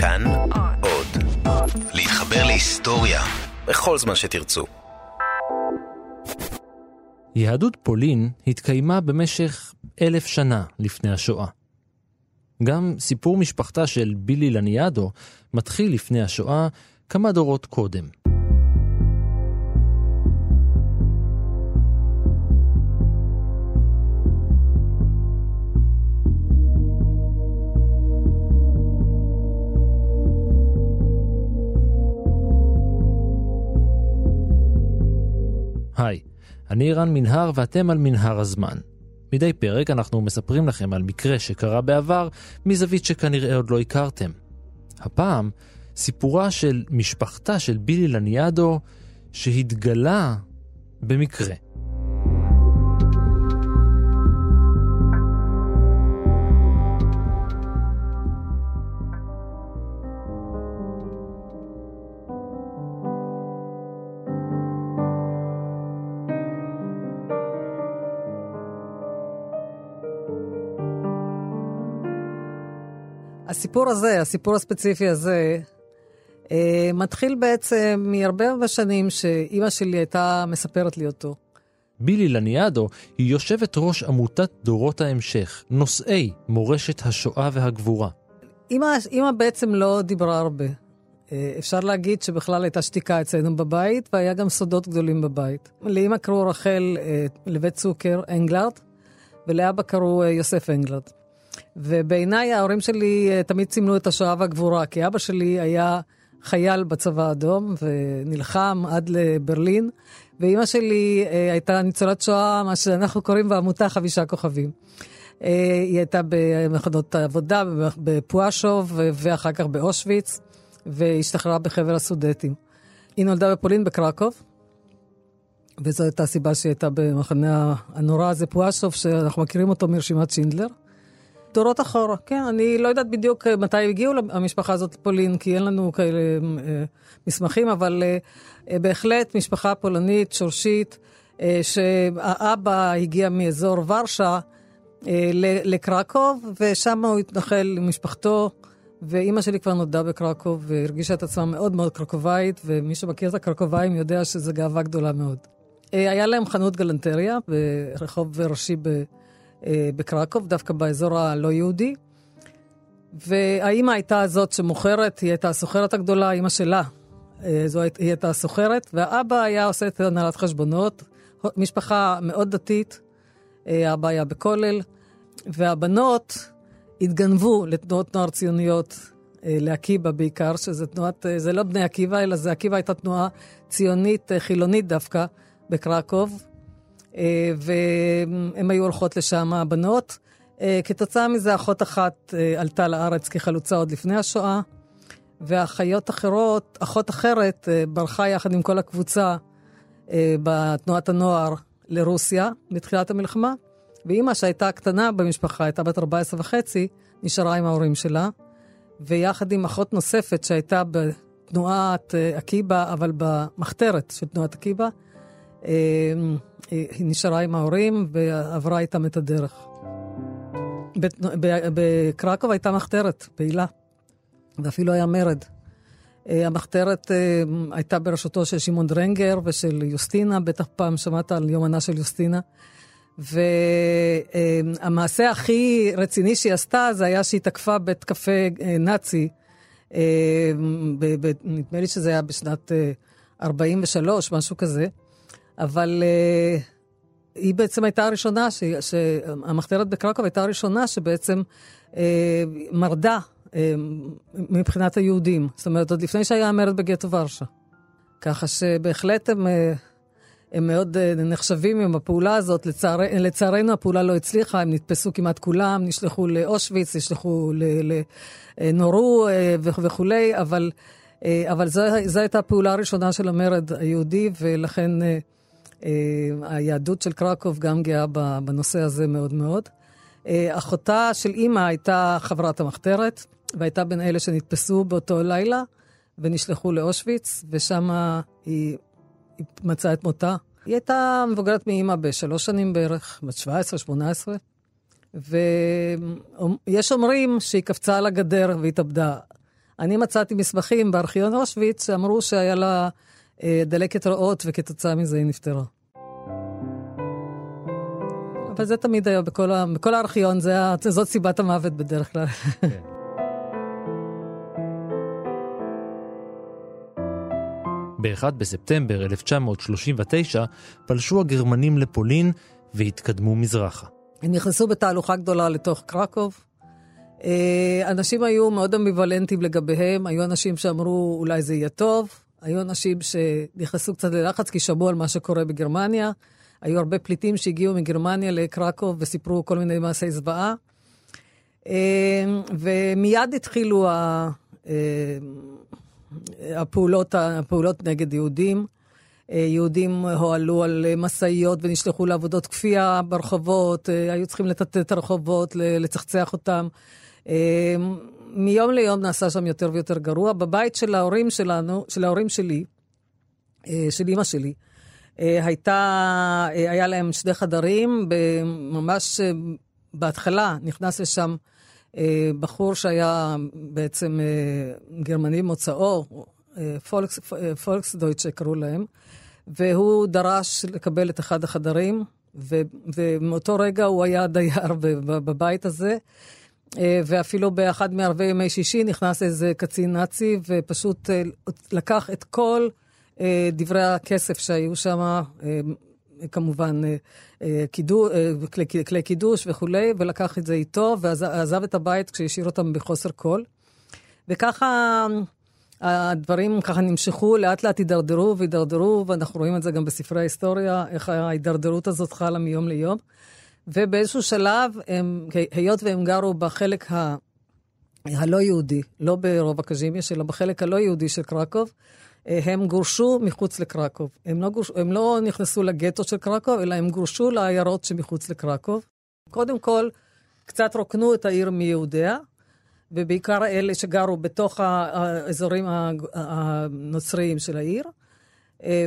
כאן עוד. להתחבר להיסטוריה בכל זמן שתרצו. יהדות פולין התקיימה במשך אלף שנה לפני השואה. גם סיפור משפחתה של בילי לניאדו מתחיל לפני השואה כמה דורות קודם. היי, אני רן מנהר ואתם על מנהר הזמן. מדי פרק אנחנו מספרים לכם על מקרה שקרה בעבר מזווית שכנראה עוד לא הכרתם. הפעם, סיפורה של משפחתה של בילי לניאדו שהתגלה במקרה. הסיפור הזה, הסיפור הספציפי הזה, אה, מתחיל בעצם מהרבה הרבה שנים שאימא שלי הייתה מספרת לי אותו. בילי לניאדו היא יושבת ראש עמותת דורות ההמשך, נושאי מורשת השואה והגבורה. אימא, אימא בעצם לא דיברה הרבה. אה, אפשר להגיד שבכלל הייתה שתיקה אצלנו בבית, והיה גם סודות גדולים בבית. לאימא קראו רחל אה, לבית צוקר אנגלרד, ולאבא קראו אה, יוסף אנגלרד. ובעיניי ההורים שלי אה, תמיד סימנו את השואה והגבורה, כי אבא שלי היה חייל בצבא האדום ונלחם עד לברלין, ואימא שלי אה, הייתה ניצולת שואה, מה שאנחנו קוראים בעמותה חמישה כוכבים. אה, היא הייתה במחנות העבודה, בפואשוב ואחר כך באושוויץ, והשתחררה בחבר הסודטים. היא נולדה בפולין בקרקוב, וזו הייתה הסיבה שהיא הייתה במחנה הנורא הזה, פואשוב, שאנחנו מכירים אותו מרשימת שינדלר. דורות אחורה, כן, אני לא יודעת בדיוק אה, מתי הגיעו המשפחה הזאת לפולין, כי אין לנו כאלה אה, מסמכים, אבל אה, בהחלט משפחה פולנית, שורשית, שהאבא הגיע מאזור ורשה לקרקוב, ושם הוא התנחל עם משפחתו. ואימא שלי כבר נולדה בקרקוב והרגישה את עצמה מאוד מאוד קרקובאית, ומי שמכיר את הקרקובאים יודע שזו גאווה גדולה מאוד. היה להם חנות גלנטריה ברחוב ראשי בקרקוב, דווקא באזור הלא יהודי. והאימא הייתה זאת שמוכרת, היא הייתה הסוחרת הגדולה, אימא שלה. אה, זו היא הייתה הסוחרת, והאבא היה עושה את הנהלת חשבונות. משפחה מאוד דתית, אה, האבא היה בכולל, והבנות התגנבו לתנועות נוער ציוניות, לעקיבא בעיקר, שזה תנועת, זה לא בני עקיבא, אלא זה עקיבא הייתה תנועה ציונית חילונית דווקא בקרקוב, אה, והן היו הולכות לשם, הבנות. אה, כתוצאה מזה, אחות אחת אה, עלתה לארץ כחלוצה עוד לפני השואה, ואחיות אחרות, אחות אחרת ברחה יחד עם כל הקבוצה בתנועת הנוער לרוסיה בתחילת המלחמה, ואימא שהייתה קטנה במשפחה, הייתה בת 14 וחצי, נשארה עם ההורים שלה, ויחד עם אחות נוספת שהייתה בתנועת עקיבא, אבל במחתרת של תנועת עקיבא, היא נשארה עם ההורים ועברה איתם את הדרך. בקרקוב הייתה מחתרת פעילה, ואפילו היה מרד. אה, המחתרת אה, הייתה בראשותו של שמעון דרנגר ושל יוסטינה, בטח פעם שמעת על יומנה של יוסטינה. והמעשה הכי רציני שהיא עשתה זה היה שהיא תקפה בית קפה אה, נאצי, נדמה לי שזה היה בשנת 43, משהו כזה, אבל היא בעצם הייתה הראשונה, ש, שהמחתרת בקרקוב הייתה הראשונה שבעצם אה, מרדה אה, מבחינת היהודים. זאת אומרת, עוד לפני שהיה המרד בגטו ורשה. ככה שבהחלט הם, הם מאוד נחשבים עם הפעולה הזאת. לצער, לצערנו הפעולה לא הצליחה, הם נתפסו כמעט כולם, נשלחו לאושוויץ, נשלחו, ל, ל, נורו אה, וכולי, אבל, אבל זו, זו הייתה הפעולה הראשונה של המרד היהודי, ולכן... אה, היהדות של קרקוב גם גאה בנושא הזה מאוד מאוד. אה, אחותה של אימא הייתה חברת המחתרת, והייתה בין אלה שנתפסו באותו לילה ונשלחו לאושוויץ, ושם היא, היא מצאה את מותה. היא הייתה מבוגרת מאימא בשלוש שנים בערך, בת 17-18, ויש אומרים שהיא קפצה על הגדר והתאבדה. אני מצאתי מסמכים בארכיון אושוויץ שאמרו שהיה לה דלקת רעות, וכתוצאה מזה היא נפטרה. אבל זה תמיד היה בכל, ה... בכל הארכיון, זה, זאת סיבת המוות בדרך כלל. כן. ב-1 בספטמבר 1939 פלשו הגרמנים לפולין והתקדמו מזרחה. הם נכנסו בתהלוכה גדולה לתוך קרקוב. אה, אנשים היו מאוד אמביוולנטיים לגביהם, היו אנשים שאמרו אולי זה יהיה טוב, היו אנשים שנכנסו קצת ללחץ כי שמעו על מה שקורה בגרמניה. היו הרבה פליטים שהגיעו מגרמניה לקרקוב וסיפרו כל מיני מעשי זוועה. אה, ומיד התחילו. אה, הפעולות, הפעולות נגד יהודים. אה, יהודים הועלו על משאיות ונשלחו לעבודות כפייה ברחובות, אה, היו צריכים לטטט את הרחובות, לצחצח אותם. אה, מיום ליום נעשה שם יותר ויותר גרוע. בבית של ההורים שלנו, של ההורים שלי, של אימא שלי, הייתה, היה להם שני חדרים, ממש בהתחלה נכנס לשם בחור שהיה בעצם גרמני מוצאו, Volks, Volksdeutsche קראו להם, והוא דרש לקבל את אחד החדרים, ומאותו רגע הוא היה דייר בבית הזה. אה, ואפילו באחד מערבי ימי שישי נכנס איזה קצין נאצי ופשוט אה, לקח את כל אה, דברי הכסף שהיו שם, כמובן כלי קידוש וכולי, ולקח את זה איתו ועזב את הבית כשהשאיר אותם בחוסר כל. וככה הדברים ככה נמשכו, לאט לאט הידרדרו והידרדרו, ואנחנו רואים את זה גם בספרי ההיסטוריה, איך ההידרדרות הזאת חלה מיום ליום. ובאיזשהו שלב, הם, היות והם גרו בחלק ה... הלא יהודי, לא ברוב הקז'ימיש, אלא בחלק הלא יהודי של קרקוב, הם גורשו מחוץ לקרקוב. הם לא, גורש, הם לא נכנסו לגטו של קרקוב, אלא הם גורשו לעיירות שמחוץ לקרקוב. קודם כל, קצת רוקנו את העיר מיהודיה, ובעיקר אלה שגרו בתוך האזורים הנוצריים של העיר. אה,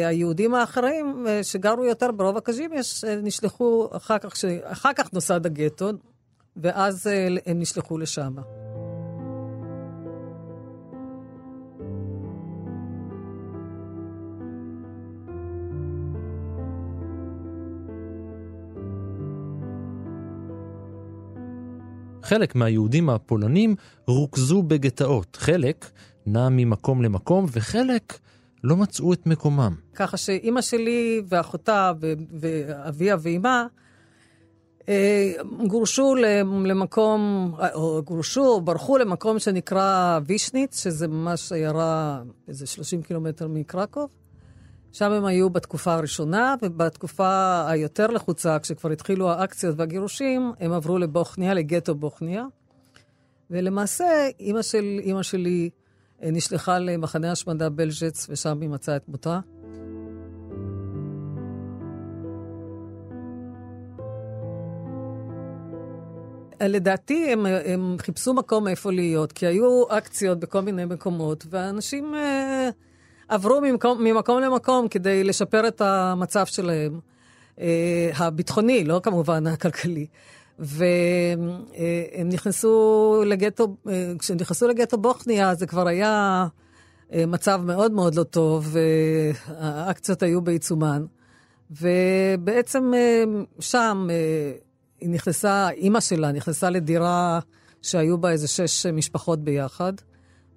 והיהודים האחרים אה, שגרו יותר ברוב הקז'ימיש אה, נשלחו אחר כך, אחר כך נוסד הגטו, ואז הם נשלחו לשם. חלק מהיהודים הפולנים רוכזו בגטאות, חלק נע ממקום למקום וחלק לא מצאו את מקומם. ככה שאימא שלי ואחותה ואביה ואימה אה, גורשו למקום, או גורשו, או ברחו למקום שנקרא וישניץ, שזה ממש עיירה איזה 30 קילומטר מקרקוב. שם הם היו בתקופה הראשונה, ובתקופה היותר לחוצה, כשכבר התחילו האקציות והגירושים, הם עברו לבוכניה, לגטו בוכניה. ולמעשה, אימא, של, אימא שלי נשלחה למחנה השמדה בלז'ץ, ושם היא מצאה את מותה. לדעתי הם, הם חיפשו מקום איפה להיות, כי היו אקציות בכל מיני מקומות, ואנשים... אה, עברו ממקום, ממקום למקום כדי לשפר את המצב שלהם, אה, הביטחוני, לא כמובן הכלכלי. והם נכנסו לגטו, אה, כשהם נכנסו לגטו בוכניה, זה כבר היה אה, מצב מאוד מאוד לא טוב, והאקציות היו בעיצומן. ובעצם אה, שם היא נכנסה, אימא שלה נכנסה לדירה שהיו בה איזה שש משפחות ביחד.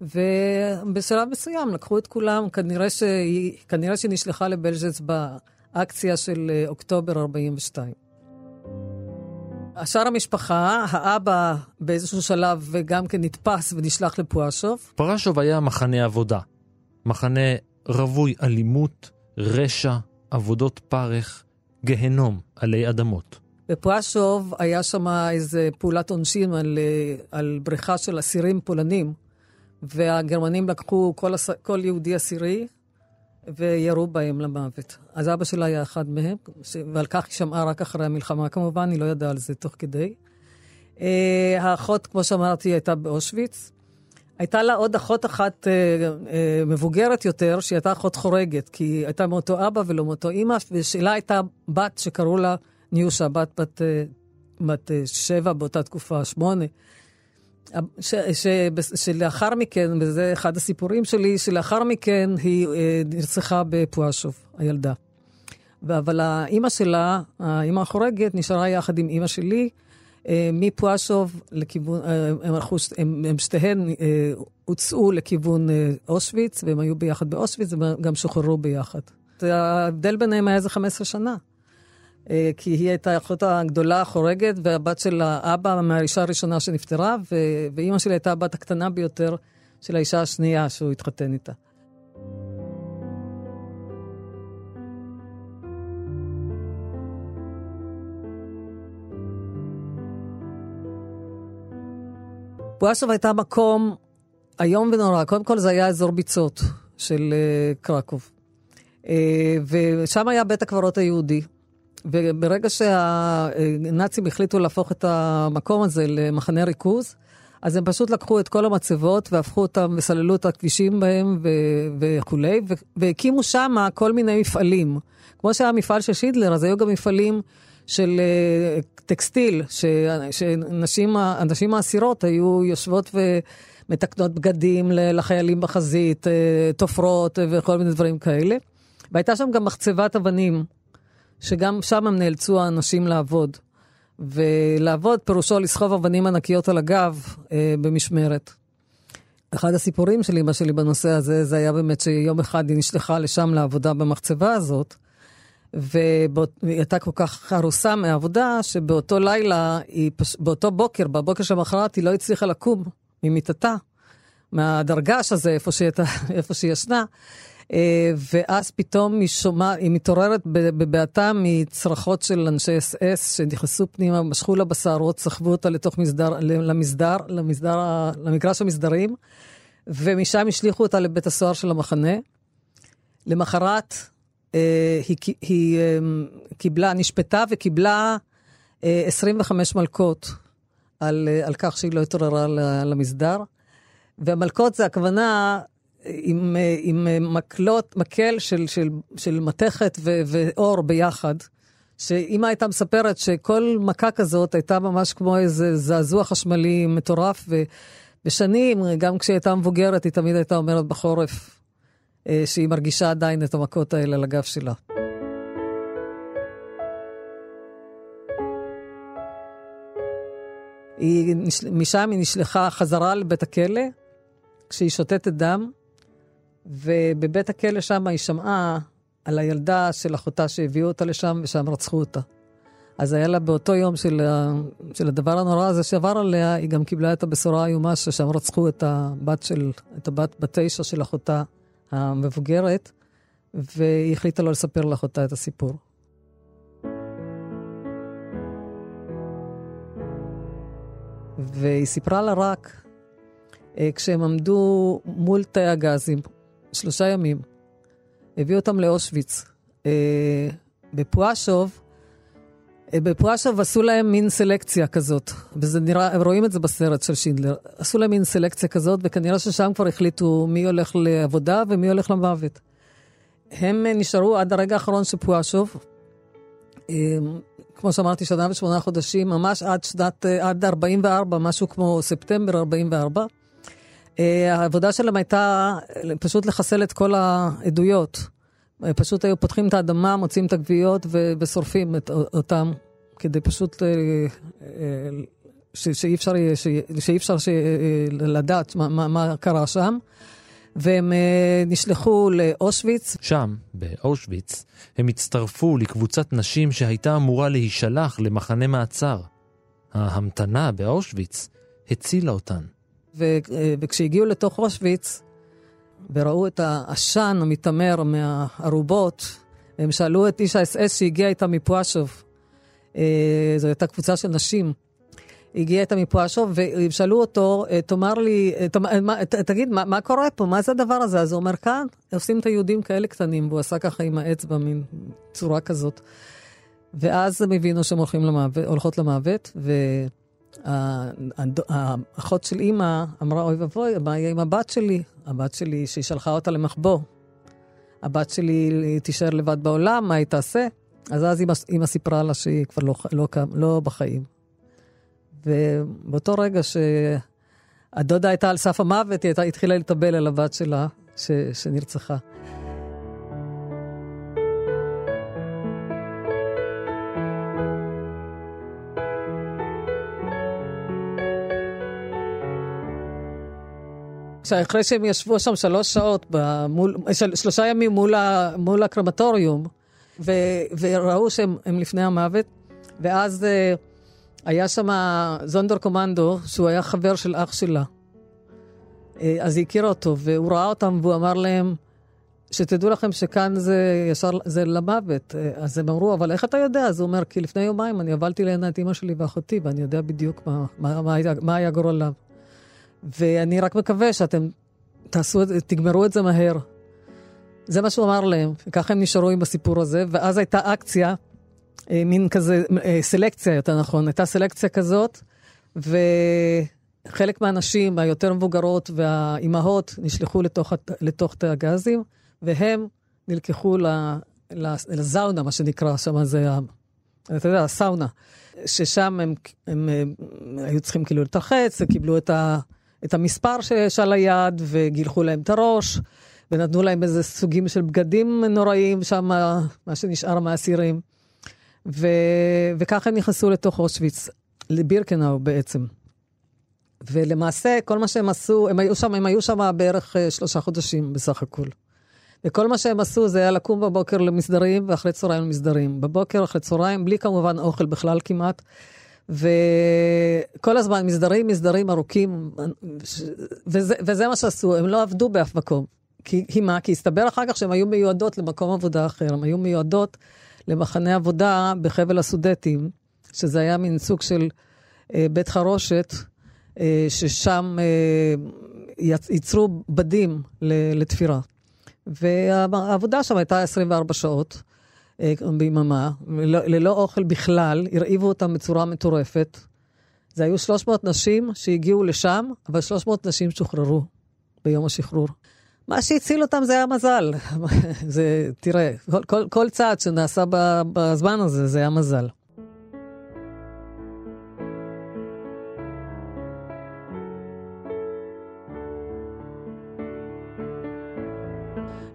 ובשלב מסוים לקחו את כולם, כנראה שהיא, כנראה שהיא נשלחה לבלז'ץ באקציה של אה, אוקטובר 42. השאר המשפחה, האבא באיזשהו שלב גם כן נתפס ונשלח לפואשוב. פרשוב היה מחנה עבודה. מחנה רווי אלימות, רשע, עבודות פרך, גהנום עלי אדמות. בפואשוב היה שם איזה פעולת עונשין על, אה, על בריכה של אסירים פולנים. והגרמנים לקחו כל. כל יהודי עשירי וירו בהם למוות. אז אבא שלה היה אחד מהם, ש... ועל כך היא שמעה רק אחרי המלחמה כמובן, היא לא ידעה על זה תוך כדי. Uh, האחות, כמו שאמרתי, הייתה באושוויץ. הייתה לה עוד אחות אחת uh, uh, מבוגרת יותר, שהיא הייתה אחות חורגת, כי היא הייתה מאותו אבא ולא מאותו אימא, ושלה הייתה בת שקראו לה ניושה, בת בת, uh, בת uh, שבע באותה תקופה, שמונה. ש, ש, שלאחר מכן, וזה אחד הסיפורים שלי, שלאחר מכן היא אה, נרצחה בפואשוב, הילדה. אבל האימא שלה, האימא החורגת, נשארה יחד עם אימא שלי. אה, מפואשוב לכיוון, אה, הם, הלכו, הם, הם שתיהן אה, הוצאו לכיוון אושוויץ, והם היו ביחד באושוויץ, וגם שוחררו ביחד. ההבדל ביניהם היה איזה 15 שנה. כי היא הייתה האחות הגדולה החורגת, והבת של האבא מהאישה הראשונה שנפטרה, ואימא שלי הייתה הבת הקטנה ביותר של האישה השנייה שהוא התחתן איתה. בואשוב הייתה מקום איום ונורא. קודם כל זה היה אזור ביצות של uh, קרקוב. Uh, ושם היה בית הקברות היהודי. וברגע שהנאצים החליטו להפוך את המקום הזה למחנה ריכוז, אז הם פשוט לקחו את כל המצבות והפכו אותם וסללו את הכבישים בהם וכולי, והקימו שם כל מיני מפעלים. כמו שהיה מפעל של שידלר, אז היו גם מפעלים של אה, טקסטיל, שנשים האסירות היו יושבות ומתקנות בגדים לחיילים בחזית, אה, תופרות וכל מיני דברים כאלה. והייתה שם גם מחצבת אבנים, שגם שם הם נאלצו האנשים לעבוד. ולעבוד פירושו לסחוב אבנים ענקיות על הגב אה, במשמרת. אחד הסיפורים של אמא שלי בנושא הזה, זה היה באמת שיום אחד היא נשלחה לשם לעבודה במחצבה הזאת, והיא הייתה כל כך הרוסה מהעבודה, שבאותו לילה, פש... באותו בוקר, בבוקר שלמחרת, היא לא הצליחה לקום ממיטתה, מהדרגש הזה, איפה שהיא, איפה שהיא ישנה. אה, ואז פתאום היא שומעת, היא מתעוררת בבעתה מצרחות של אנשי אס אס שנכנסו פנימה, משכו לה בשערות, סחבו אותה לתוך מסדר, למסדר, למסדר, למגרש המסדרים, ומשם השליכו אותה לבית הסוהר של המחנה. למחרת אה, היא, היא אה, קיבלה, נשפטה וקיבלה 25 אה, מלקות על, על כך שהיא לא התעוררה למסדר. והמלקות זה הכוונה עם, עם מקלות, מקל של, של, של מתכת ו, ואור ביחד. שאמא הייתה מספרת שכל מכה כזאת הייתה ממש כמו איזה זעזוע חשמלי מטורף, ושנים, גם כשהיא הייתה מבוגרת, היא תמיד הייתה אומרת בחורף, אה, שהיא מרגישה עדיין את המכות האלה על הגב שלה. היא, משם היא נשלחה חזרה לבית הכלא, כשהיא שותתת דם, ובבית הכלא שם היא שמעה על הילדה של אחותה שהביאו אותה לשם, ושם רצחו אותה. אז היה לה באותו יום של, של הדבר הנורא הזה שעבר עליה, היא גם קיבלה את הבשורה האיומה ששם רצחו את הבת של, את הבת בתשע של אחותה. המבוגרת, והיא החליטה לא לספר לאחותה את הסיפור. והיא סיפרה לה רק אה, כשהם עמדו מול תאי הגזים, שלושה ימים. הביאו אותם לאושוויץ. אה, בפואשוב, אה, בפואשוב עשו להם מין סלקציה כזאת, וזה נראה, רואים את זה בסרט של שינדלר. עשו להם מין סלקציה כזאת, וכנראה ששם כבר החליטו מי הולך לעבודה ומי הולך למוות. הם אה, נשארו עד הרגע האחרון של פואשוב. אה, כמו שאמרתי, שנה ושמונה חודשים, ממש עד שנת, עד 44, משהו כמו ספטמבר 44. העבודה שלהם הייתה פשוט לחסל את כל העדויות. פשוט היו פותחים את האדמה, מוצאים את הגוויות ושורפים את אותם, כדי פשוט, אה, אה, שאי אפשר, שאי אפשר אה, לדעת מה, מה קרה שם. והם נשלחו לאושוויץ. שם, באושוויץ, הם הצטרפו לקבוצת נשים שהייתה אמורה להישלח למחנה מעצר. ההמתנה באושוויץ הצילה אותן. וכשהגיעו לתוך אושוויץ, וראו את העשן המתעמר מהארובות, הם שאלו את איש האס-אס שהגיע איתה מפואשוב. אה, זו הייתה קבוצה של נשים. הגיע איתה מפואשוב, והם שאלו אותו, אה, תאמר לי, אה, ת, תגיד, מה, מה קורה פה? מה זה הדבר הזה? אז הוא אומר, כאן עושים את היהודים כאלה קטנים, והוא עשה ככה עם האצבע, מין צורה כזאת. ואז הם הבינו שהם הולכים למוות, הולכות למוות, ו... האחות של אימא אמרה, אוי ואבוי, מה יהיה עם הבת שלי? הבת שלי, שהיא שלחה אותה למחבוא. הבת שלי תישאר לבד בעולם, מה היא תעשה? אז אז אימא, סיפרה לה שהיא כבר לא, לא, לא בחיים. ובאותו רגע הדודה הייתה על סף המוות, היא הייתה, התחילה לטבל על הבת שלה ש, שנרצחה. אחרי שהם ישבו שם שלוש שעות, במול, של, שלושה ימים מול, ה, מול הקרמטוריום, ו, וראו שהם לפני המוות, ואז uh, היה שם זונדר קומנדו, שהוא היה חבר של אח שלה. Uh, אז היא הכירה אותו, והוא ראה אותם והוא אמר להם, שתדעו לכם שכאן זה ישר, זה למוות. Uh, אז הם אמרו, אבל איך אתה יודע? אז הוא אומר, כי לפני יומיים אני הובלתי לעיני את אימא שלי ואחותי, ואני יודע בדיוק מה, מה, מה, היה, מה היה גורלם. ואני רק מקווה שאתם תעשו, תגמרו את זה מהר. זה מה שהוא אמר להם, וככה הם נשארו עם הסיפור הזה, ואז הייתה אקציה, אה, מין כזה, אה, סלקציה יותר נכון, הייתה סלקציה כזאת, וחלק מהנשים היותר מבוגרות והאימהות נשלחו לתוך, לתוך תא הגזים, והם נלקחו לזאונה, מה שנקרא, שם זה, אתה יודע, הסאונה, ששם הם, הם, הם, הם היו צריכים כאילו לתרחץ, קיבלו את ה... את המספר שעל היד, וגילחו להם את הראש, ונתנו להם איזה סוגים של בגדים נוראים שם, מה שנשאר מהאסירים. ו... וככה הם נכנסו לתוך אושוויץ, לבירקנאו בעצם. ולמעשה, כל מה שהם עשו, הם היו שם, הם היו שם בערך אה, שלושה חודשים בסך הכל. וכל מה שהם עשו זה היה לקום בבוקר למסדרים ואחרי צהריים למסדרים. בבוקר, אחרי צהריים, בלי כמובן אוכל בכלל כמעט. וכל הזמן מסדרים, מסדרים ארוכים, וזה, וזה מה שעשו, הם לא עבדו באף מקום. כי, כי מה? כי הסתבר אחר כך שהן היו מיועדות למקום עבודה אחר, הן היו מיועדות למחנה עבודה בחבל הסודטים, שזה היה מין סוג של אה, בית חרושת, אה, ששם אה, ייצרו בדים לתפירה. והעבודה שם הייתה 24 שעות. ביממה, ללא אוכל בכלל, הרעיבו אותם בצורה מטורפת. זה היו 300 נשים שהגיעו לשם, אבל 300 נשים שוחררו ביום השחרור. מה שהציל אותם זה היה מזל. זה, תראה, כל, כל, כל צעד שנעשה בזמן הזה, זה היה מזל.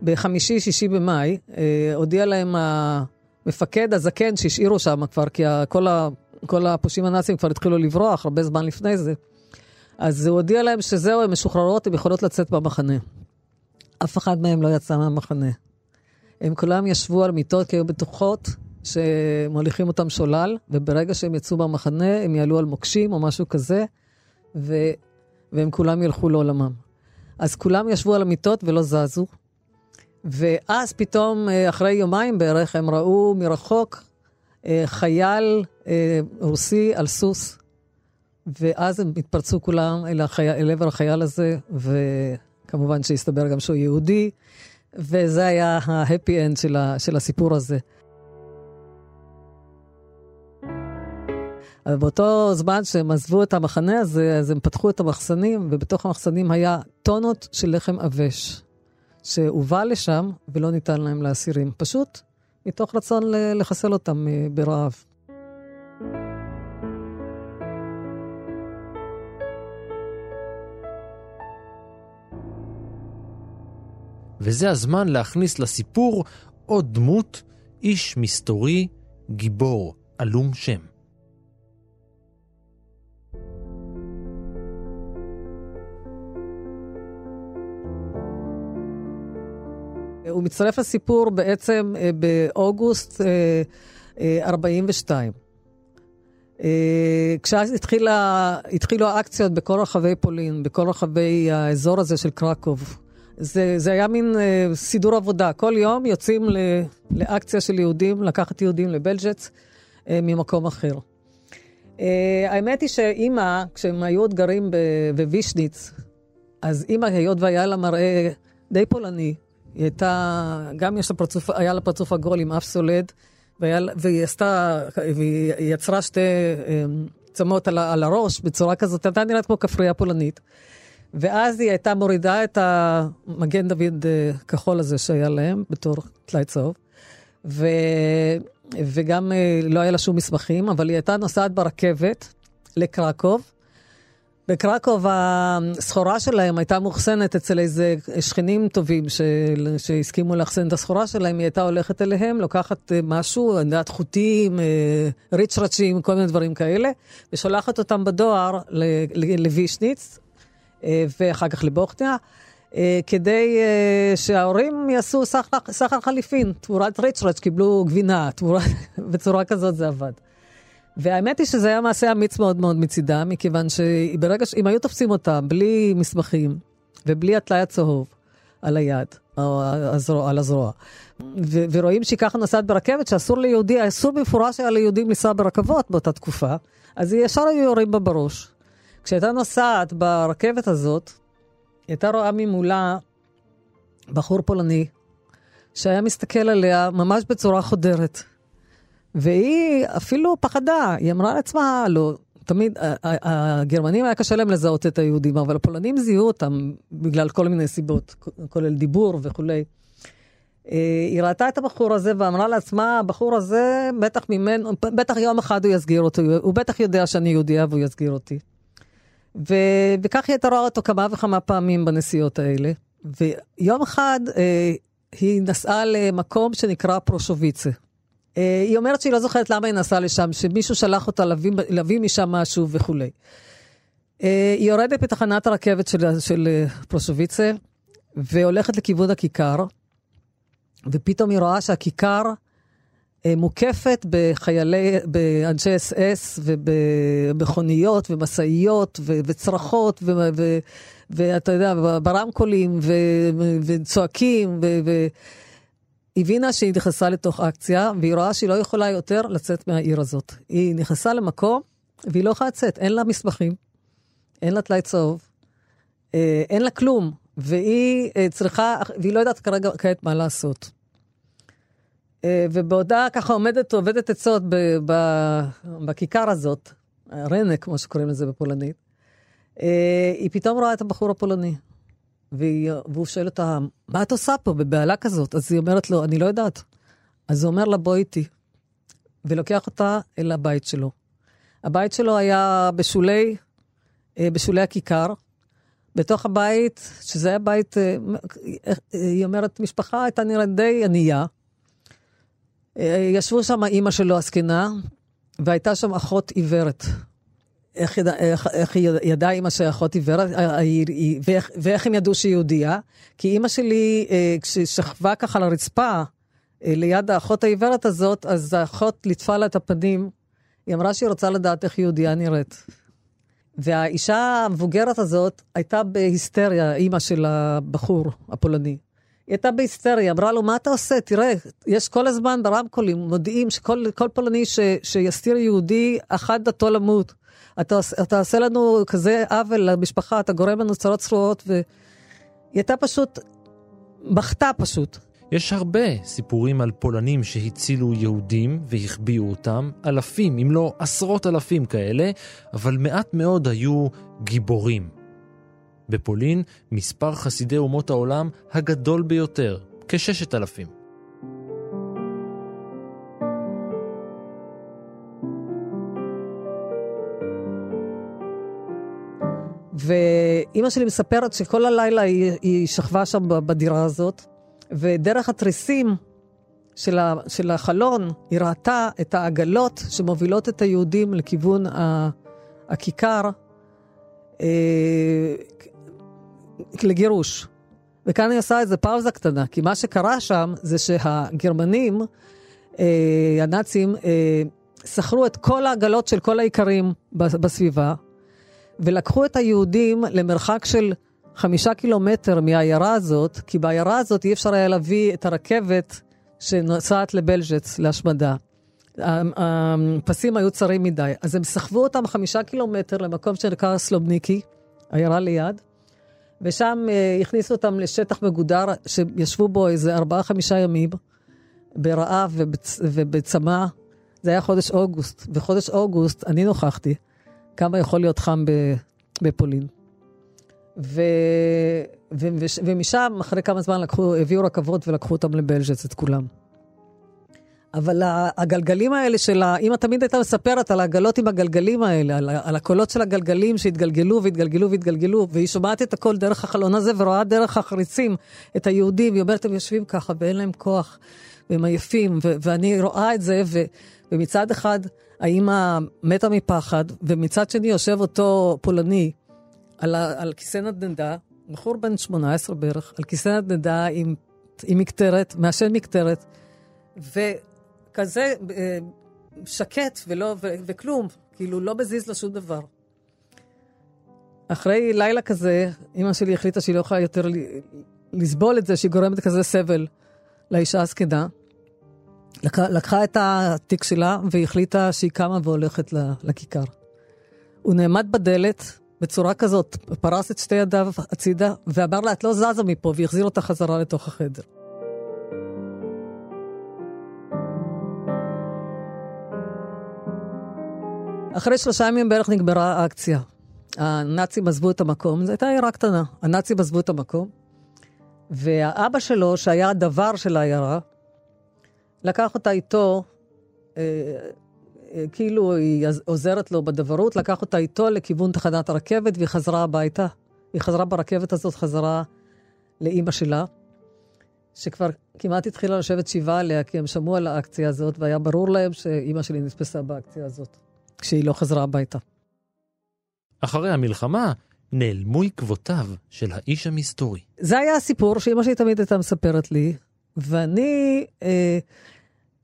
בחמישי, שישי במאי, אה, הודיע להם המפקד הזקן שהשאירו שם כבר, כי כל, ה, כל הפושעים הנאצים כבר התחילו לברוח הרבה זמן לפני זה. אז הוא הודיע להם שזהו, הן משוחררות, הן יכולות לצאת מהמחנה. אף אחד מהם לא יצא מהמחנה. הם כולם ישבו על מיטות כי היו בטוחות שמוליכים אותם שולל, וברגע שהם יצאו מהמחנה, הם יעלו על מוקשים או משהו כזה, ו... והם כולם ילכו לעולמם. אז כולם ישבו על המיטות ולא זזו, ואז פתאום, אה, אחרי יומיים בערך, הם ראו מרחוק אה, חייל אה, רוסי על סוס, ואז הם התפרצו כולם אל, החי... אל עבר החייל הזה, וכמובן שהסתבר גם שהוא יהודי, וזה היה ההפי אנד של, ה... של הסיפור הזה. אבל באותו זמן שהם עזבו את המחנה הזה, אז הם פתחו את המחסנים, ובתוך המחסנים היה טונות של לחם עבש. שהובא לשם ולא ניתן להם לאסירים, פשוט מתוך רצון לחסל אותם אה, ברעב. וזה הזמן להכניס לסיפור עוד דמות, איש מסתורי, גיבור, עלום שם. הוא מצטרף לסיפור בעצם אה, באוגוסט 42. אה, אה, כשאז התחילה, התחילו האקציות בכל רחבי פולין, בכל רחבי האזור הזה של קרקוב. זה, זה היה מין סידור עבודה. כל יום יוצאים לאקציה של יהודים, לקחת יהודים לבלג'ץ ממקום אחר. האמת היא שאימא, כשהם היו עוד גרים בווישניץ, אז אימא, היות והיה לה מראה די פולני, היא הייתה, גם יש לה פרצוף, היה לה פרצוף עגול עם אף סולד, והיה, והיא עשתה, והיא יצרה שתי אמ, צמות על, על הראש בצורה כזאת, הייתה נראית כמו כפרייה פולנית. ואז היא הייתה מורידה את המגן דוד אה, כחול הזה שהיה להם בתור טלאי צהוב, ו, וגם אה, לא היה לה שום מסמכים, אבל היא הייתה נוסעת ברכבת לקרקוב, בקרקוב הסחורה שלהם הייתה מאוחסנת אצל איזה שכנים טובים של, שהסכימו לאחסן את הסחורה שלהם, היא הייתה הולכת אליהם, לוקחת אה, משהו, אני יודעת, חוטים, אה, ריצ'רצ'ים, כל מיני דברים כאלה, ושולחת אותם בדואר לווישניץ, אה, ואחר כך לבוכניה. כדי שההורים יעשו סחר, חליפין, תמורת ריצ'רץ', קיבלו גבינה, תמורת, בצורה כזאת זה עבד. והאמת היא שזה היה מעשה אמיץ מאוד מאוד מצידם, מכיוון שברגע. אם היו תופסים אותה בלי מסמכים ובלי הטלאי הצהוב על היד, או הזרוע, על הזרוע, ו- ורואים שהיא ככה נוסעת ברכבת, שאסור ליהודי, אסור במפורש היה ליהודים לנסוע ברכבות באותה תקופה, אז היא ישר היו יורים בה בראש. כשהייתה נוסעת ברכבת הזאת, היא הייתה רואה ממולה בחור פולני, שהיה מסתכל עליה ממש בצורה חודרת. והיא אפילו פחדה, היא אמרה לעצמה, לא, תמיד, הגרמנים היה קשה להם לזהות את היהודים, אבל הפולנים זיהו אותם בגלל כל מיני סיבות, כולל דיבור וכולי. אה, היא ראתה את הבחור הזה ואמרה לעצמה, הבחור הזה, בטח ממנו, בטח יום אחד הוא יסגיר אותי, הוא בטח יודע שאני יהודייה והוא יסגיר אותי. ו... וכך היא הייתה רואה אותו כמה וכמה פעמים בנסיעות האלה. ויום אחד אה, היא נסעה למקום שנקרא פרושוביצה. אה, היא אומרת שהיא לא זוכרת למה היא נסעה לשם, שמישהו שלח אותה להביא, להביא משם משהו וכולי. אה, היא יורדת בתחנת הרכבת של, של אה, פרושוביצה, והולכת לכיוון הכיכר, ופתאום היא רואה שהכיכר מוקפת בחיילי, באנשי אס אס ובמכוניות ומשאיות וצרחות, ואתה יודע, ברמקולים וצועקים, ו... ו הבינה שהיא נכנסה לתוך אקציה, והיא רואה שהיא לא יכולה יותר לצאת מהעיר הזאת. היא נכנסה למקום, והיא לא יכולה לצאת, אין לה מסמכים, אין לה טלאי צהוב, אה, אין לה כלום, והיא אה, צריכה, והיא לא יודעת כרגע כעת מה לעשות. אה, ובעודה ככה עומדת, עובדת עצות בכיכר הזאת, רנק, כמו שקוראים לזה בפולנית, היא פתאום רואה את הבחור הפולני. והוא שואל אותה, מה את עושה פה בבהלה כזאת? אז היא אומרת לו, אני לא יודעת. אז הוא אומר לה, בואי איתי. ולוקח אותה אל הבית שלו. הבית שלו היה בשולי, אה, בשולי הכיכר. בתוך הבית, שזה היה בית, אה, היא אומרת, משפחה הייתה נראית די ענייה. אה, ישבו שם אימא שלו, הזקנה, והייתה שם אחות עיוורת. איך, ידע, איך, איך היא ידעה אימא שאחות עיוורת, ואיך, ואיך הם ידעו שהיא יהודייה? כי אימא שלי, אה, כששכבה ככה על הרצפה, אה, ליד האחות העיוורת הזאת, אז האחות ליטפה לה את הפנים. היא אמרה שהיא רוצה לדעת איך יהודייה נראית. והאישה המבוגרת הזאת הייתה בהיסטריה, אימא של הבחור הפולני. היא הייתה בהיסטריה, אמרה לו, מה אתה עושה? תראה, יש כל הזמן ברמקולים, מודיעים שכל פולני ש, שיסתיר יהודי, אחת דתו למות. אתה, אתה עושה לנו כזה עוול למשפחה, אתה גורם לנו צרות צרועות, והיא הייתה פשוט, בכתה פשוט. יש הרבה סיפורים על פולנים שהצילו יהודים והחביאו אותם, אלפים, אם לא עשרות אלפים כאלה, אבל מעט מאוד היו גיבורים. בפולין מספר חסידי אומות העולם הגדול ביותר, כששת אלפים. ואימא שלי מספרת שכל הלילה היא, היא שכבה שם בדירה הזאת, ודרך התריסים של, ה, של החלון היא ראתה את העגלות שמובילות את היהודים לכיוון ה, הכיכר אה, לגירוש. וכאן היא עושה איזה פאוזה קטנה, כי מה שקרה שם זה שהגרמנים, אה, הנאצים, אה, שכרו את כל העגלות של כל האיכרים בסביבה, ולקחו את היהודים למרחק של חמישה קילומטר מהעיירה הזאת, כי בעיירה הזאת אי אפשר היה להביא את הרכבת שנוסעת לבלז'ץ להשמדה. הפסים היו צרים מדי, אז הם סחבו אותם חמישה קילומטר למקום שנקרא סלובניקי, עיירה ליד, ושם uh, הכניסו אותם לשטח מגודר, שישבו בו איזה ארבעה-חמישה ימים, ברעב ובצ... ובצמא. זה היה חודש אוגוסט. בחודש אוגוסט אני נוכחתי. כמה יכול להיות חם בפולין. ו, ו, ומשם, אחרי כמה זמן לקחו, הביאו רכבות ולקחו אותם לבלז'ץ, את כולם. אבל הגלגלים האלה של ה... אמא תמיד הייתה מספרת על העגלות עם הגלגלים האלה, על, על הקולות של הגלגלים שהתגלגלו והתגלגלו והתגלגלו, והיא שומעת את הכל דרך החלון הזה ורואה דרך החריצים את היהודים, והיא אומרת, הם יושבים ככה ואין להם כוח, והם עייפים, ו- ואני רואה את זה, ו- ומצד אחד האמא מתה מפחד, ומצד שני יושב אותו פולני על, על כיסא נדנדה, בחור בן 18 בערך, על כיסא נדנדה עם, עם מקטרת, מעשן מקטרת, ו... כזה אה, שקט ולא, ו, וכלום, כאילו לא מזיז לו שום דבר. אחרי לילה כזה, אימא שלי החליטה שהיא לא יכולה יותר לסבול את זה, שהיא גורמת כזה סבל לאישה הזקנה. לקחה, את התיק שלה והחליטה שהיא קמה והולכת לכיכר. הוא נעמד בדלת בצורה כזאת, פרס את שתי ידיו הצידה ואמר לה, את לא זזה מפה, והחזיר אותה חזרה לתוך החדר. אחרי שלושה ימים בערך נגמרה האקציה. הנאצים עזבו את המקום, זו הייתה עיירה קטנה. הנאצים עזבו את המקום, והאבא שלו, שהיה הדבר של העיירה, לקח אותה איתו, אה, אה, כאילו היא עוזרת לו בדברות, לקח אותה איתו לכיוון תחנת הרכבת, והיא חזרה הביתה. היא חזרה ברכבת הזאת, חזרה לאימא שלה, שכבר כמעט התחילה לשבת שבעה עליה, כי הם שמעו על האקציה הזאת, והיה ברור להם שאימא שלי נספסה באקציה הזאת. כשהיא לא חזרה הביתה. אחרי המלחמה נעלמו עקבותיו של האיש המסתורי. זה היה הסיפור שאימא שלי תמיד הייתה מספרת לי, ואני אה,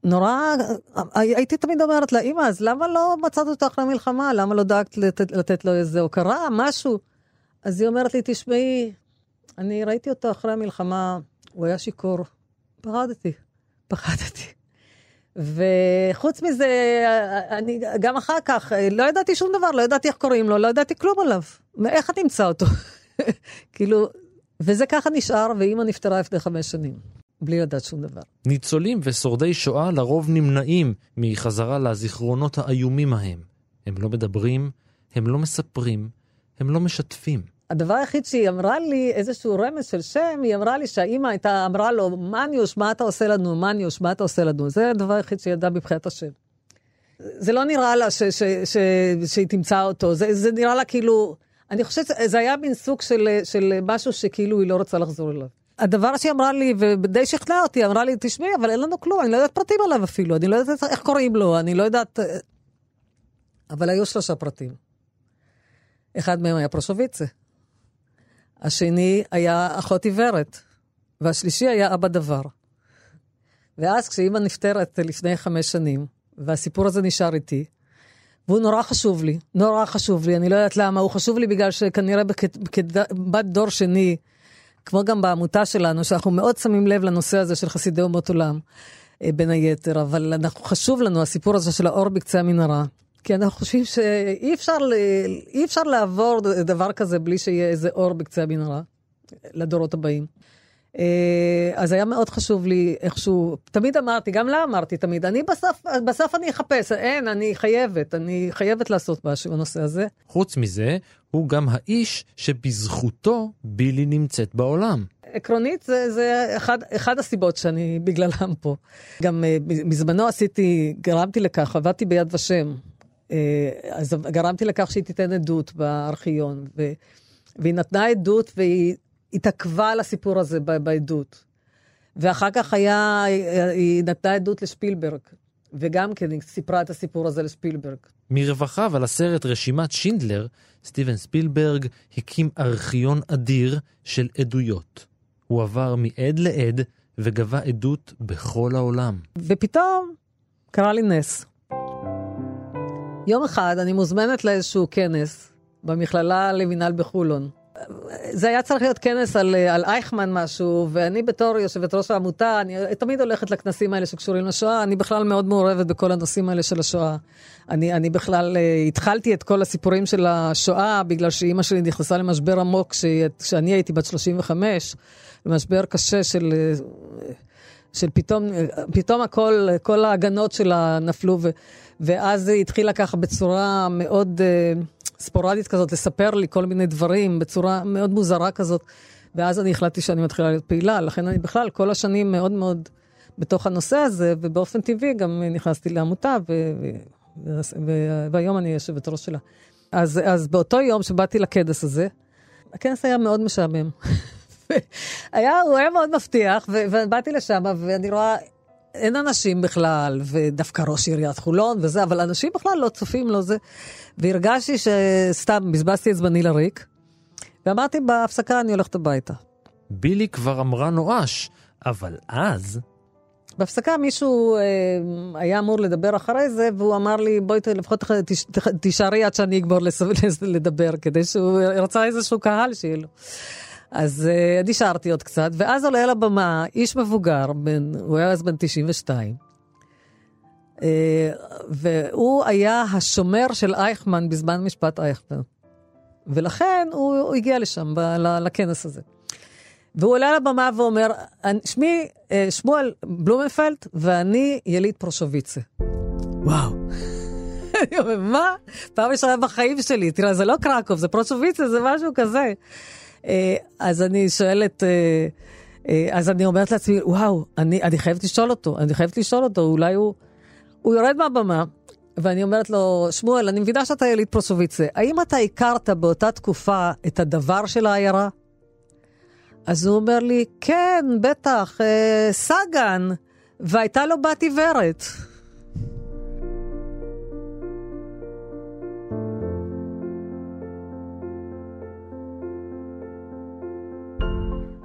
נורא, הייתי תמיד אומרת לה, אימא, אז למה לא מצאת אותו אחרי המלחמה? למה לא דאגת לתת, לתת לו איזה הוקרה, משהו? אז היא אומרת לי, תשמעי, אני ראיתי אותו אחרי המלחמה, הוא היה שיכור, פחדתי, פחדתי. וחוץ מזה, אני גם אחר כך, לא ידעתי שום דבר, לא ידעתי איך קוראים לו, לא ידעתי כלום עליו. איך אני אמצא אותו? כאילו, וזה ככה נשאר, ואימא נפטרה לפני חמש שנים, בלי לדעת שום דבר. ניצולים ושורדי שואה לרוב נמנעים מחזרה לזיכרונות האיומים ההם. הם לא מדברים, הם לא מספרים, הם לא משתפים. הדבר היחיד שהיא אמרה לי, איזשהו רמז של שם, היא אמרה לי שהאימא הייתה, אמרה לו, מניוש, מה אתה עושה לנו? מניוש, מה אתה עושה לנו? זה הדבר היחיד שהיא ידעה מבחינת השם. זה לא נראה לה ש, ש, ש, שהיא תמצא אותו, זה, זה נראה לה כאילו, אני חושבת שזה היה מין סוג של, של משהו שכאילו היא לא רוצה לחזור אליו. הדבר שהיא אמרה לי, ודי שכנעה אותי, אמרה לי, תשמעי, אבל אין לנו כלום, אני לא יודעת פרטים עליו אפילו, אני לא יודעת איך קוראים לו, אני לא יודעת... אבל היו שלושה פרטים. אחד מהם היה פרשוביצה. השני היה אחות עיוורת, והשלישי היה אבא דבר. ואז כשאימא נפטרת לפני חמש שנים, והסיפור הזה נשאר איתי, והוא נורא חשוב לי, נורא חשוב לי, אני לא יודעת למה, הוא חשוב לי בגלל שכנראה כבת דור שני, כמו גם בעמותה שלנו, שאנחנו מאוד שמים לב לנושא הזה של חסידי אומות עולם, אה, בין היתר, אבל אנחנו, חשוב לנו הסיפור הזה של האור בקצה המנהרה. כי אנחנו חושבים שאי אפשר, אפשר לעבור דבר כזה בלי שיהיה איזה אור בקצה המנהרה לדורות הבאים. אה, אז היה מאוד חשוב לי איכשהו, תמיד אמרתי, גם לה אמרתי תמיד, אני בסוף, בסוף אני אחפש, אין, אני חייבת, אני חייבת לעשות משהו בנושא הזה. חוץ מזה, הוא גם האיש שבזכותו בילי נמצאת בעולם. עקרונית, זה, זה אחד, אחד הסיבות שאני בגללם פה. גם בזמנו עשיתי, גרמתי לכך, עבדתי ביד ושם. אה, אז גרמתי לכך שהיא תיתן עדות בארכיון, ו... והיא נתנה עדות והיא התעכבה על הסיפור הזה בעדות. ואחר כך היה, היא נתנה עדות לשפילברג, וגם כן היא סיפרה את הסיפור הזה לשפילברג. מרווחיו על הסרט רשימת שינדלר, סטיבן ספילברג הקים ארכיון אדיר של עדויות. הוא עבר מעד לעד וגבה עדות בכל העולם. ופתאום קרה לי נס. יום אחד אני מוזמנת לאיזשהו כנס במכללה למינהל בחולון. זה היה צריך להיות כנס על, על אייכמן משהו, ואני בתור יושבת ראש העמותה, אני תמיד הולכת לכנסים האלה שקשורים לשואה, אני בכלל מאוד מעורבת בכל הנושאים האלה של השואה. אני, אני בכלל uh, התחלתי את כל הסיפורים של השואה, בגלל שאימא שלי נכנסה למשבר עמוק כשאני הייתי בת 35, למשבר קשה של... של פתאום, פתאום הכל, כל ההגנות שלה נפלו, ו, ואז היא התחילה ככה בצורה מאוד uh, ספורדית כזאת, לספר לי כל מיני דברים, בצורה מאוד מוזרה כזאת, ואז אני החלטתי שאני מתחילה להיות פעילה, לכן אני בכלל כל השנים מאוד מאוד בתוך הנושא הזה, ובאופן טבעי גם נכנסתי לעמותה, ו... ו... והיום אני יושבת ראש שלה. אז, אז באותו יום שבאתי לכנס הזה, הכנס היה מאוד משעמם. היה, הוא היה מאוד מבטיח. ובאתי לשם, ואני רואה, אין אנשים בכלל, ודווקא ראש עיריית חולון וזה, אבל אנשים בכלל לא צופים, לא זה. והרגשתי שסתם בזבזתי את זמני לריק, ואמרתי, בהפסקה אני הולכת הביתה. בילי כבר אמרה נואש, אבל אז... בהפסקה מישהו אה, היה אמור לדבר אחרי זה, והוא אמר לי, בואי לפחות תישארי עד שאני אגמור לדבר, כדי שהוא רצה איזשהו קהל שיהיה לו. אז uh, נשארתי עוד קצת, ואז עולה על הבמה איש מבוגר, בן, הוא היה אז בן 92, uh, אה, והוא היה השומר של אייכמן בזמן משפט אייכמן. ולכן הוא, הוא הגיע לשם, ב, לכנס הזה. והוא עולה על הבמה ואומר, שמי אה, שמואל בלומנפלד, ואני יליד פרושוביצה. וואו. אני אומר, מה? פעם ראשונה בחיים שלי, תראה, זה לא קרקוב, זה פרושוביצה, זה משהו כזה. אה, אז אני שואלת, אה, אז אני אומרת לעצמי, וואו, אני, אני חייבת לשאול אותו, אני חייבת לשאול אותו, אולי הוא... הוא יורד מהבמה, ואני אומרת לו, שמואל, אני מבינה שאתה יליד פרושוביצה, האם אתה הכרת באותה תקופה את הדבר של העיירה? אז הוא אומר לי, כן, בטח, אה, סגן, והייתה לו בת עיוורת.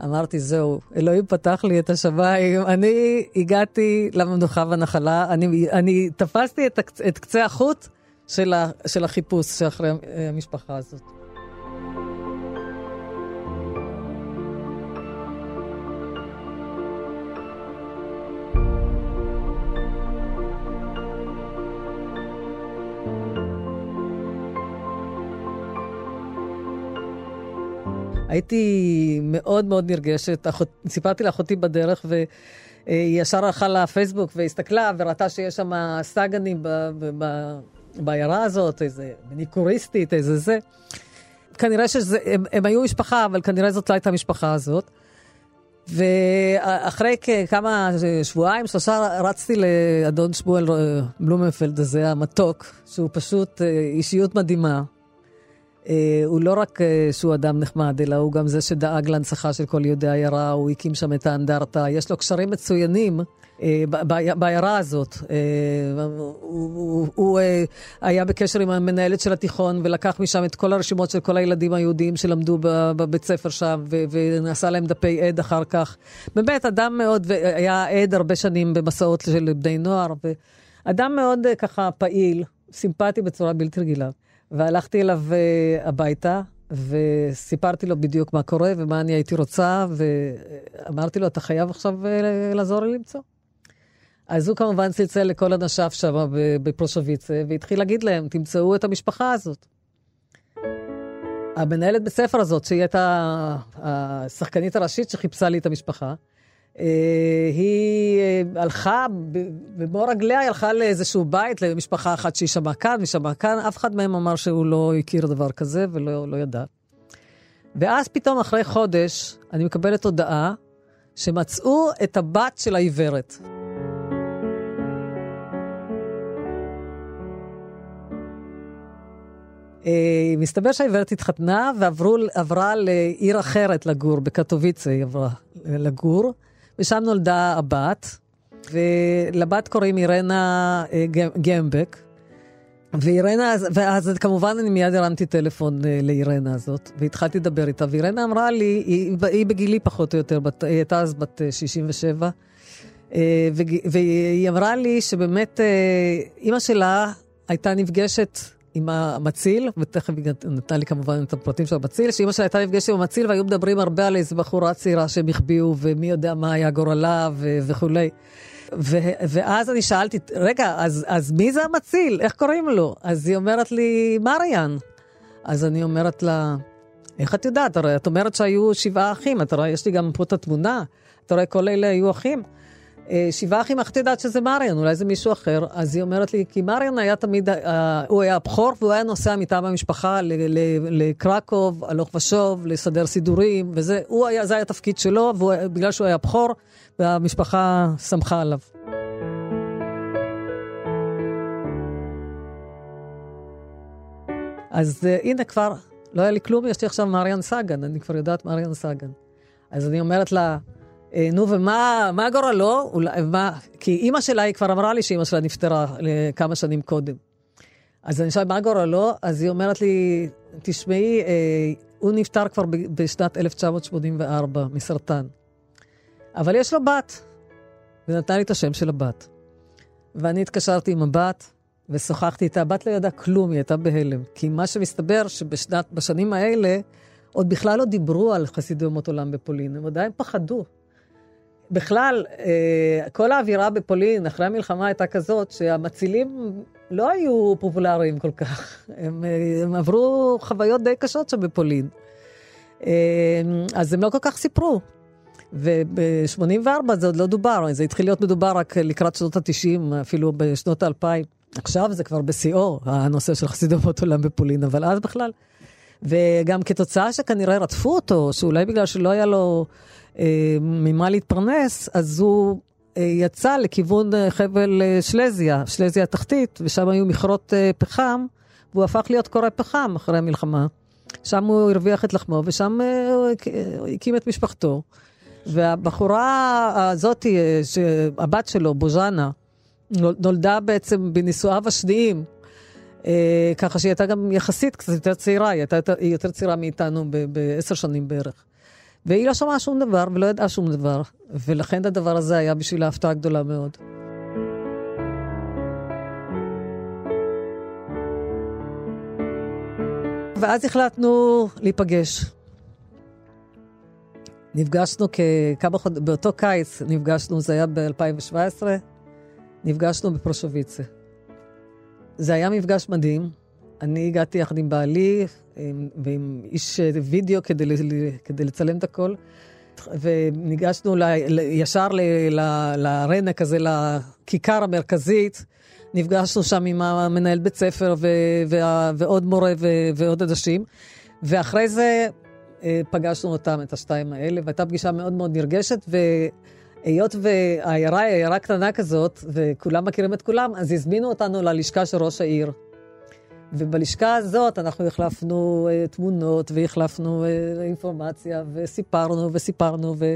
אמרתי, זהו, אלוהים פתח לי את השמיים, אני הגעתי למנוחה והנחלה, אני, אני תפסתי את, את קצה החוט של, ה, של החיפוש שאחרי המשפחה הזאת. הייתי מאוד מאוד נרגשת. אחות, סיפרתי לאחותי בדרך, והיא ישר הלכה לפייסבוק והסתכלה וראתה שיש שם סאגנים בעיירה הזאת, איזה מניקוריסטית, איזה זה. כנראה שהם הם היו משפחה, אבל כנראה זאת לא הייתה המשפחה הזאת. ואחרי כמה שבועיים, שלושה, רצתי לאדון שמואל בלומנפלד הזה, המתוק, שהוא פשוט אה, אישיות מדהימה. אה, הוא לא רק אה, שהוא אדם נחמד, אלא הוא גם זה שדאג להנצחה של כל יהודי העיירה, הוא הקים שם את האנדרטה, יש לו קשרים מצוינים. אה, בעיירה הזאת. הוא היה בקשר עם המנהלת של התיכון ולקח משם את כל הרשימות של כל הילדים היהודים שלמדו בבית ספר שם ונעשה להם דפי עד אחר כך. באמת, אדם מאוד, והיה עד הרבה שנים במסעות של בני נוער, ואדם מאוד ככה פעיל, סימפטי בצורה בלתי רגילה. והלכתי אליו uh, הביתה, וסיפרתי לו בדיוק מה קורה ומה אני הייתי רוצה, ואמרתי לו, אתה חייב עכשיו uh, לעזור לי למצוא. אז הוא כמובן צלצל לכל אנשיו שם בפרושוויצה, והתחיל להגיד להם, תמצאו את המשפחה הזאת. המנהלת בית ספר הזאת, שהיא הייתה השחקנית הראשית שחיפשה לי את המשפחה, אה, היא אה, הלכה, במו רגליה היא הלכה לאיזשהו בית, למשפחה אחת שהיא שמעה כאן ושמעה כאן, אף אחד מהם אמר שהוא לא הכיר דבר כזה ולא לא ידע. ואז פתאום, אחרי חודש, אני מקבלת הודעה שמצאו את הבת של העיוורת. Uh, מסתבר שהעיוורת התחתנה ועברה לעיר אחרת לגור, בקטוביצה היא עברה לגור. ושם נולדה הבת, ולבת קוראים אירנה אה, גמבק. ואירנה, ואז כמובן אני מיד הרמתי טלפון אה, לאירנה הזאת, והתחלתי לדבר איתה, ואירנה אמרה לי, היא, היא בגילי פחות או יותר, בת, היא הייתה אז בת 67, אה, והיא אמרה לי שבאמת אימא שלה הייתה נפגשת עם המציל, ותכף היא נתנה לי כמובן את הפרטים של המציל, שאימא שלה הייתה נפגשת עם המציל והיו מדברים הרבה על איזו בחורה צעירה שהם החביאו, ומי יודע מה היה גורלה ו- וכולי. ו- ואז אני שאלתי, רגע, אז, אז מי זה המציל? איך קוראים לו? אז היא אומרת לי, מריאן. אז אני אומרת לה, איך את יודעת? הרי את אומרת שהיו שבעה אחים, אתה רואה, יש לי גם פה את התמונה, אתה רואה, כל אלה היו אחים. אה, שבעה אחים, איך את יודעת שזה מריאן? אולי זה מישהו אחר. אז היא אומרת לי, כי מריאן היה תמיד, אה, הוא היה הבכור, והוא היה נוסע מטעם המשפחה לקרקוב, הלוך ושוב, לסדר סידורים, וזה היה, היה התפקיד שלו, ובגלל שהוא היה בכור, והמשפחה שמחה עליו. אז uh, הנה כבר, לא היה לי כלום, יש לי עכשיו מריאן סגן, אני כבר יודעת מריאן סגן. אז אני אומרת לה, נו, ומה מה גורלו? אולי, מה, כי אימא שלה, היא כבר אמרה לי שאימא שלה נפטרה כמה שנים קודם. אז אני שואלת, מה גורלו? אז היא אומרת לי, תשמעי, אה, הוא נפטר כבר בשנת 1984 מסרטן. אבל יש לו בת, ונתן לי את השם של הבת. ואני התקשרתי עם הבת, ושוחחתי איתה, הבת לא ידעה כלום, היא הייתה בהלם. כי מה שמסתבר שבשנים האלה, עוד בכלל לא דיברו על חסידי אומות עולם בפולין, הם עדיין פחדו. בכלל, אה, כל האווירה בפולין אחרי המלחמה הייתה כזאת שהמצילים לא היו פופולריים כל כך. הם, אה, הם עברו חוויות די קשות שם בפולין. אה, אז הם לא כל כך סיפרו. וב-84 זה עוד לא דובר, זה התחיל להיות מדובר רק לקראת שנות ה-90, אפילו בשנות ה-2000. עכשיו זה כבר בשיאו, הנושא של חסידי אומות עולם בפולין, אבל אז בכלל. וגם כתוצאה שכנראה רדפו אותו, שאולי בגלל שלא היה לו ממה להתפרנס, אז הוא אה, יצא לכיוון אה, חבל אה, שלזיה, שלזיה התחתית, ושם היו מכרות אה, פחם, והוא הפך להיות קורא פחם אחרי המלחמה. שם הוא הרוויח את לחמו, ושם אה, הוא הקים את משפחתו. והבחורה הזאת, אה, הבת שלו, בוז'אנה, נולדה בעצם בנישואיו השניים, אה, ככה שהיא הייתה גם יחסית קצת יותר צעירה, היא הייתה יותר צעירה מאיתנו בעשר שנים בערך. והיא לא שמעה שום דבר ולא ידעה שום דבר, ולכן הדבר הזה היה בשבילה הפתעה גדולה מאוד. ואז החלטנו להיפגש. נפגשנו כמה חודשים, באותו קיץ נפגשנו, זה היה ב-2017, נפגשנו בפרושוויצה. זה היה מפגש מדהים. אני הגעתי יחד עם בעלי ועם איש וידאו כדי, כדי לצלם את הכל, וניגשנו ל, ישר לארנה כזה, לכיכר המרכזית. נפגשנו שם עם המנהל בית ספר ו, ו, ועוד מורה ו, ועוד אנשים, ואחרי זה אה, פגשנו אותם, את השתיים האלה, והייתה פגישה מאוד מאוד נרגשת, והיות והעיירה היא עיירה קטנה כזאת, וכולם מכירים את כולם, אז הזמינו אותנו ללשכה של ראש העיר. ובלשכה הזאת אנחנו החלפנו uh, תמונות והחלפנו uh, אינפורמציה וסיפרנו וסיפרנו. ו...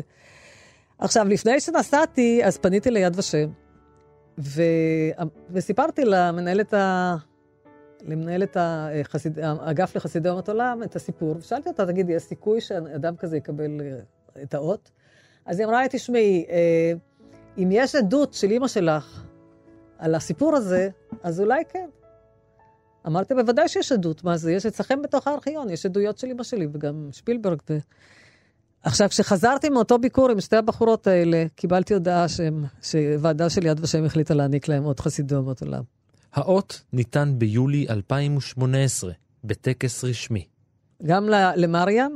עכשיו, לפני שנסעתי, אז פניתי ליד ושם, ו... וסיפרתי למנהלת ה... למנהלת החסיד... האגף לחסידי אומות עולם את הסיפור, ושאלתי אותה, תגידי, יש סיכוי שאדם כזה יקבל אה, את האות? אז היא אמרה לי, תשמעי, אם יש עדות של אימא שלך על הסיפור הזה, אז אולי כן. אמרתי, בוודאי שיש עדות, מה זה? יש אצלכם בתוך הארכיון, יש עדויות של אמא שלי וגם שפילברג. ו... עכשיו, כשחזרתי מאותו ביקור עם שתי הבחורות האלה, קיבלתי הודעה שהם, שוועדה של יד ושם החליטה להעניק להם עוד חסידי אומות עולם. האות ניתן ביולי 2018, בטקס רשמי. גם למריאן,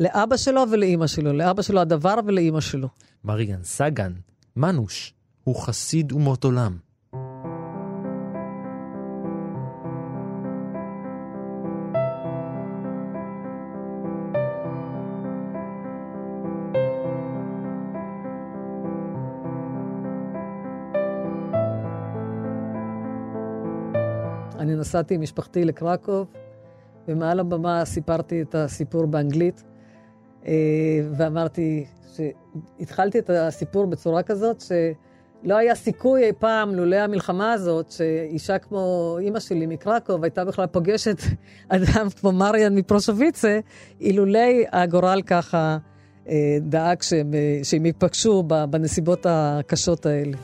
לאבא שלו ולאימא שלו, לאבא שלו הדבר ולאימא שלו. מריאן סגן, מנוש, הוא חסיד אומות עולם. נסעתי עם משפחתי לקרקוב, ומעל הבמה סיפרתי את הסיפור באנגלית, אה, ואמרתי שהתחלתי את הסיפור בצורה כזאת, שלא היה סיכוי אי פעם, לולא המלחמה הזאת, שאישה כמו אימא שלי מקרקוב הייתה בכלל פוגשת אדם כמו מריאן מפרושוויצה, אילולי הגורל ככה אה, דאג שהם, אה, שהם ייפגשו בנסיבות הקשות האלה.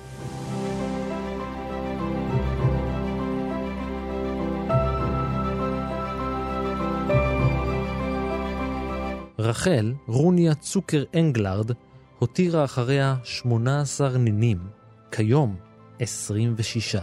רחל, רוניה צוקר אנגלרד, הותירה אחריה 18 נינים, כיום 26.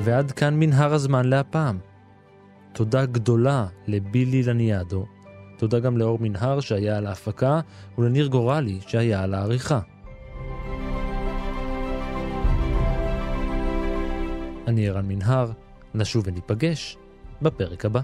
ועד כאן מנהר הזמן להפעם. תודה גדולה לבילי לניאדו, תודה גם לאור מנהר שהיה על ההפקה, ולניר גורלי שהיה על העריכה. אני ערן מנהר, נשוב וניפגש בפרק הבא.